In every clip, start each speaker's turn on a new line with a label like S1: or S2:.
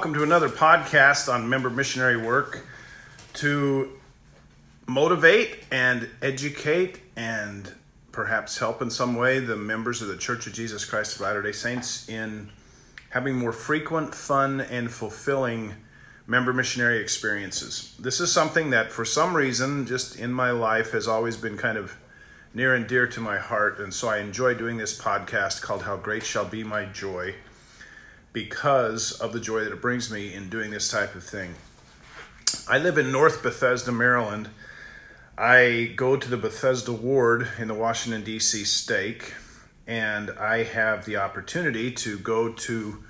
S1: welcome to another podcast on member missionary work to motivate and educate and perhaps help in some way the members of the Church of Jesus Christ of Latter day Saints in having more frequent, fun, and fulfilling member missionary experiences. This is something that, for some reason, just in my life, has always been kind of near and dear to my heart. And so I enjoy doing this podcast called How Great Shall Be My Joy because of the joy that it brings me in doing this type of thing. I live in North Bethesda, Maryland. I go to the Bethesda Ward in the Washington, D.C. stake, and I have the opportunity to go to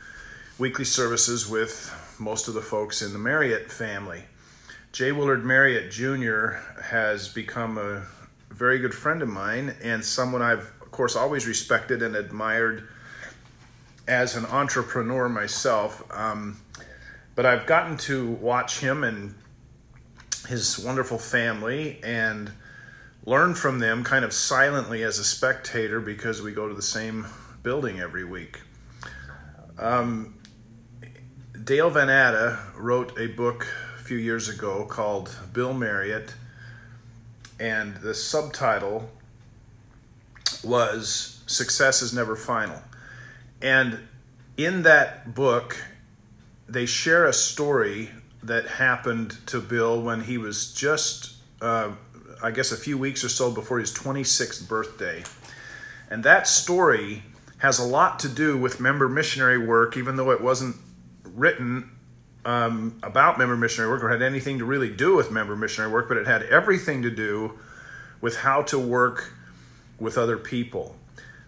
S1: weekly services with most of the folks in the Marriott family. J. Willard Marriott Jr. has become a very good friend of mine and someone I've, of course, always respected and admired as an entrepreneur myself, um, but I've gotten to watch him and his wonderful family and learn from them kind of silently as a spectator because we go to the same building every week. Um, Dale Van Atta wrote a book a few years ago called Bill Marriott, and the subtitle was Success is Never Final. And in that book, they share a story that happened to Bill when he was just, uh, I guess, a few weeks or so before his 26th birthday. And that story has a lot to do with member missionary work, even though it wasn't written um, about member missionary work or had anything to really do with member missionary work, but it had everything to do with how to work with other people.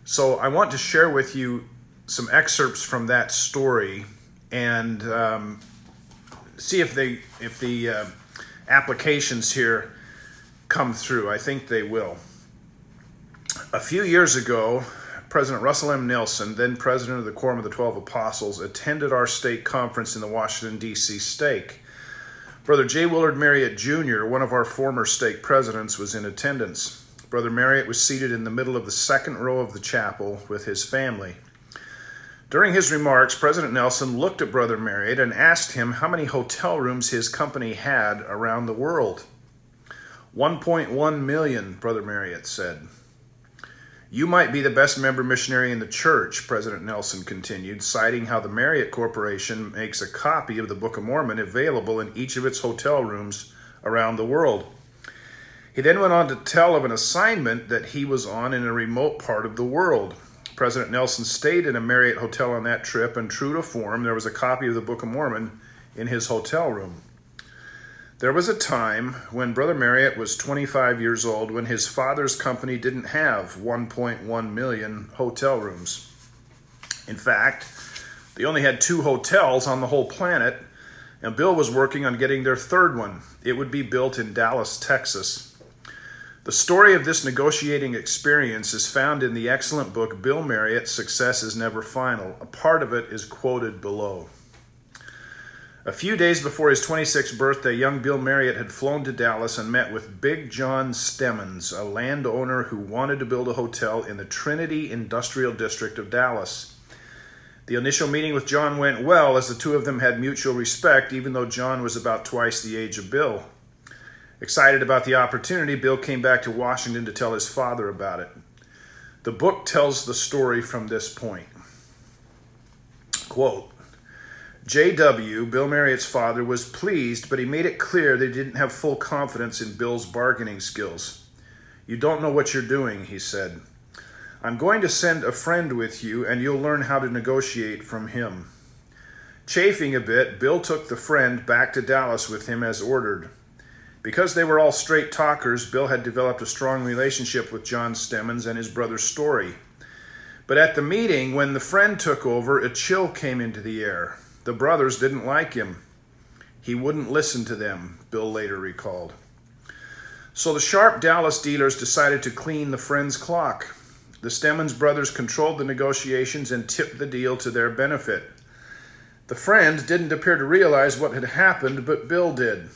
S1: So I want to share with you some excerpts from that story and um, see if they if the uh, applications here come through. I think they will. A few years ago, President Russell M. Nelson, then president of the Quorum of the Twelve Apostles, attended our stake conference in the Washington, D.C. stake. Brother J. Willard Marriott Jr., one of our former stake presidents, was in attendance. Brother Marriott was seated in the middle of the second row of the chapel with his family. During his remarks, President Nelson looked at Brother Marriott and asked him how many hotel rooms his company had around the world. 1.1 million, Brother Marriott said. You might be the best member missionary in the church, President Nelson continued, citing how the Marriott Corporation makes a copy of the Book of Mormon available in each of its hotel rooms around the world. He then went on to tell of an assignment that he was on in a remote part of the world. President Nelson stayed in a Marriott hotel on that trip, and true to form, there was a copy of the Book of Mormon in his hotel room. There was a time when Brother Marriott was 25 years old when his father's company didn't have 1.1 million hotel rooms. In fact, they only had two hotels on the whole planet, and Bill was working on getting their third one. It would be built in Dallas, Texas. The story of this negotiating experience is found in the excellent book Bill Marriott Success is Never Final. A part of it is quoted below. A few days before his 26th birthday, young Bill Marriott had flown to Dallas and met with Big John Stemmons, a landowner who wanted to build a hotel in the Trinity Industrial District of Dallas. The initial meeting with John went well as the two of them had mutual respect, even though John was about twice the age of Bill. Excited about the opportunity, Bill came back to Washington to tell his father about it. The book tells the story from this point. Quote J.W., Bill Marriott's father, was pleased, but he made it clear he didn't have full confidence in Bill's bargaining skills. You don't know what you're doing, he said. I'm going to send a friend with you, and you'll learn how to negotiate from him. Chafing a bit, Bill took the friend back to Dallas with him as ordered. Because they were all straight talkers, Bill had developed a strong relationship with John Stemmons and his brother Storey. But at the meeting, when the friend took over, a chill came into the air. The brothers didn't like him. He wouldn't listen to them, Bill later recalled. So the sharp Dallas dealers decided to clean the friend's clock. The Stemmons brothers controlled the negotiations and tipped the deal to their benefit. The friend didn't appear to realize what had happened, but Bill did.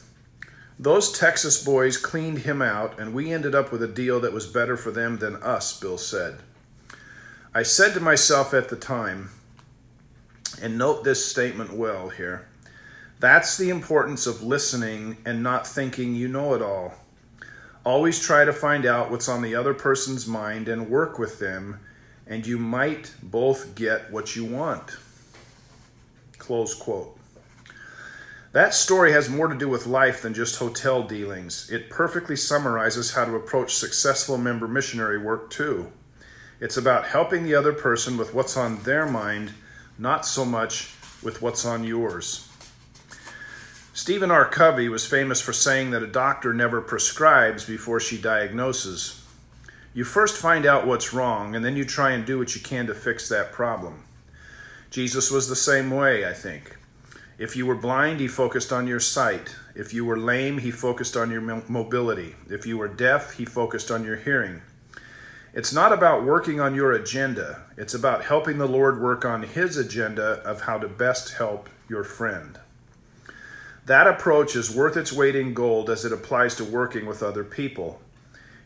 S1: Those Texas boys cleaned him out, and we ended up with a deal that was better for them than us, Bill said. I said to myself at the time, and note this statement well here That's the importance of listening and not thinking you know it all. Always try to find out what's on the other person's mind and work with them, and you might both get what you want. Close quote. That story has more to do with life than just hotel dealings. It perfectly summarizes how to approach successful member missionary work, too. It's about helping the other person with what's on their mind, not so much with what's on yours. Stephen R. Covey was famous for saying that a doctor never prescribes before she diagnoses. You first find out what's wrong, and then you try and do what you can to fix that problem. Jesus was the same way, I think. If you were blind, he focused on your sight. If you were lame, he focused on your mobility. If you were deaf, he focused on your hearing. It's not about working on your agenda, it's about helping the Lord work on his agenda of how to best help your friend. That approach is worth its weight in gold as it applies to working with other people.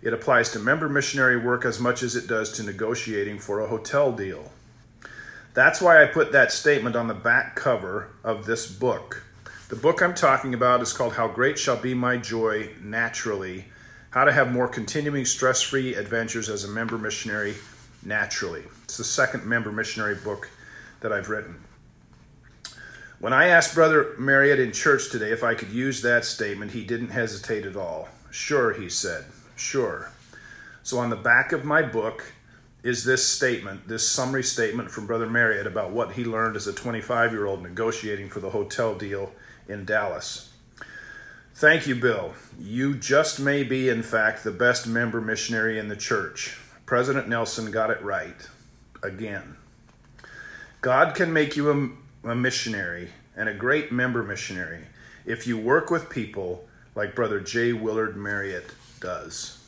S1: It applies to member missionary work as much as it does to negotiating for a hotel deal. That's why I put that statement on the back cover of this book. The book I'm talking about is called How Great Shall Be My Joy Naturally How to Have More Continuing Stress Free Adventures as a Member Missionary Naturally. It's the second member missionary book that I've written. When I asked Brother Marriott in church today if I could use that statement, he didn't hesitate at all. Sure, he said. Sure. So on the back of my book is this statement, this summary statement from Brother Marriott about what he learned as a 25 year old negotiating for the hotel deal in Dallas. Thank you, Bill. You just may be, in fact, the best member missionary in the church. President Nelson got it right. Again. God can make you a a missionary and a great member missionary if you work with people like Brother J. Willard Marriott does.